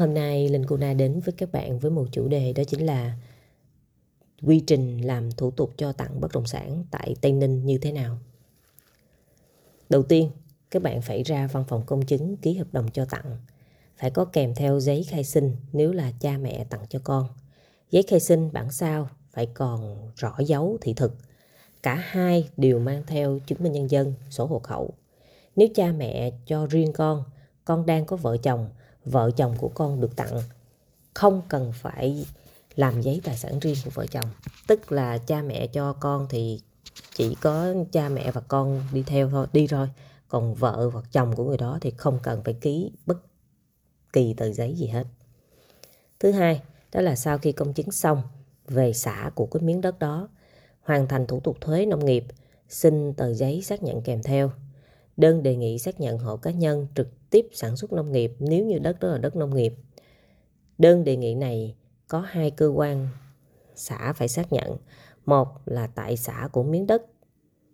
Hôm nay Linh Cô Na đến với các bạn với một chủ đề đó chính là quy trình làm thủ tục cho tặng bất động sản tại Tây Ninh như thế nào. Đầu tiên, các bạn phải ra văn phòng công chứng ký hợp đồng cho tặng. Phải có kèm theo giấy khai sinh nếu là cha mẹ tặng cho con. Giấy khai sinh bản sao phải còn rõ dấu thị thực. Cả hai đều mang theo chứng minh nhân dân, sổ hộ khẩu. Nếu cha mẹ cho riêng con, con đang có vợ chồng, vợ chồng của con được tặng, không cần phải làm giấy tài sản riêng của vợ chồng. Tức là cha mẹ cho con thì chỉ có cha mẹ và con đi theo thôi, đi thôi. Còn vợ hoặc chồng của người đó thì không cần phải ký bất kỳ tờ giấy gì hết. Thứ hai, đó là sau khi công chứng xong về xã của cái miếng đất đó, hoàn thành thủ tục thuế nông nghiệp, xin tờ giấy xác nhận kèm theo. Đơn đề nghị xác nhận hộ cá nhân trực tiếp sản xuất nông nghiệp nếu như đất đó là đất nông nghiệp. Đơn đề nghị này có hai cơ quan xã phải xác nhận. Một là tại xã của miếng đất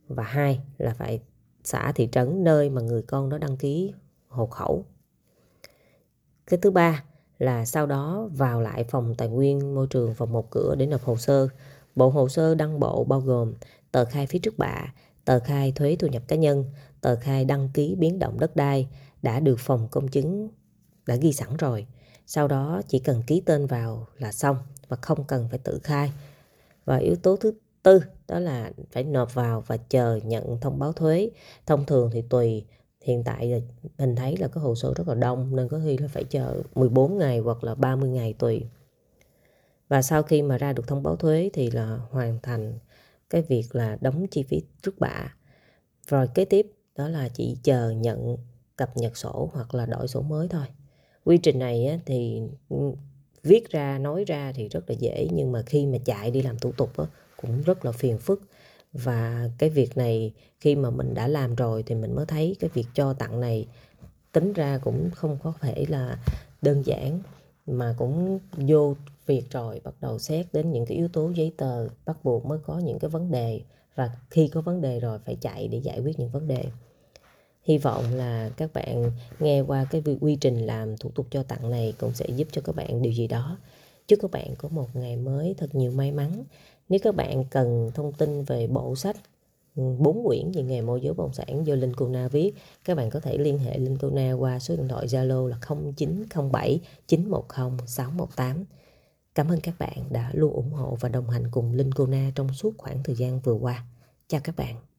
và hai là phải xã thị trấn nơi mà người con đó đăng ký hộ khẩu. Cái thứ ba là sau đó vào lại phòng tài nguyên môi trường phòng một cửa để nộp hồ sơ. Bộ hồ sơ đăng bộ bao gồm tờ khai phía trước bạ, tờ khai thuế thu nhập cá nhân, tờ khai đăng ký biến động đất đai đã được phòng công chứng đã ghi sẵn rồi. Sau đó chỉ cần ký tên vào là xong và không cần phải tự khai. Và yếu tố thứ tư đó là phải nộp vào và chờ nhận thông báo thuế. Thông thường thì tùy, hiện tại là mình thấy là cái hồ sơ rất là đông nên có khi là phải chờ 14 ngày hoặc là 30 ngày tùy. Và sau khi mà ra được thông báo thuế thì là hoàn thành cái việc là đóng chi phí trước bạ. Rồi kế tiếp đó là chỉ chờ nhận cập nhật sổ hoặc là đổi sổ mới thôi. Quy trình này á, thì viết ra nói ra thì rất là dễ nhưng mà khi mà chạy đi làm thủ tục á, cũng rất là phiền phức. Và cái việc này khi mà mình đã làm rồi thì mình mới thấy cái việc cho tặng này tính ra cũng không có thể là đơn giản mà cũng vô việc rồi bắt đầu xét đến những cái yếu tố giấy tờ bắt buộc mới có những cái vấn đề. Và khi có vấn đề rồi phải chạy để giải quyết những vấn đề hy vọng là các bạn nghe qua cái quy trình làm thủ tục cho tặng này cũng sẽ giúp cho các bạn điều gì đó chúc các bạn có một ngày mới thật nhiều may mắn nếu các bạn cần thông tin về bộ sách ừ, bốn quyển về nghề môi giới bất động sản do Linh Cô Na viết, các bạn có thể liên hệ Linh Cô Na qua số điện thoại Zalo là 0907 910 618. Cảm ơn các bạn đã luôn ủng hộ và đồng hành cùng Linh Cô Na trong suốt khoảng thời gian vừa qua. Chào các bạn.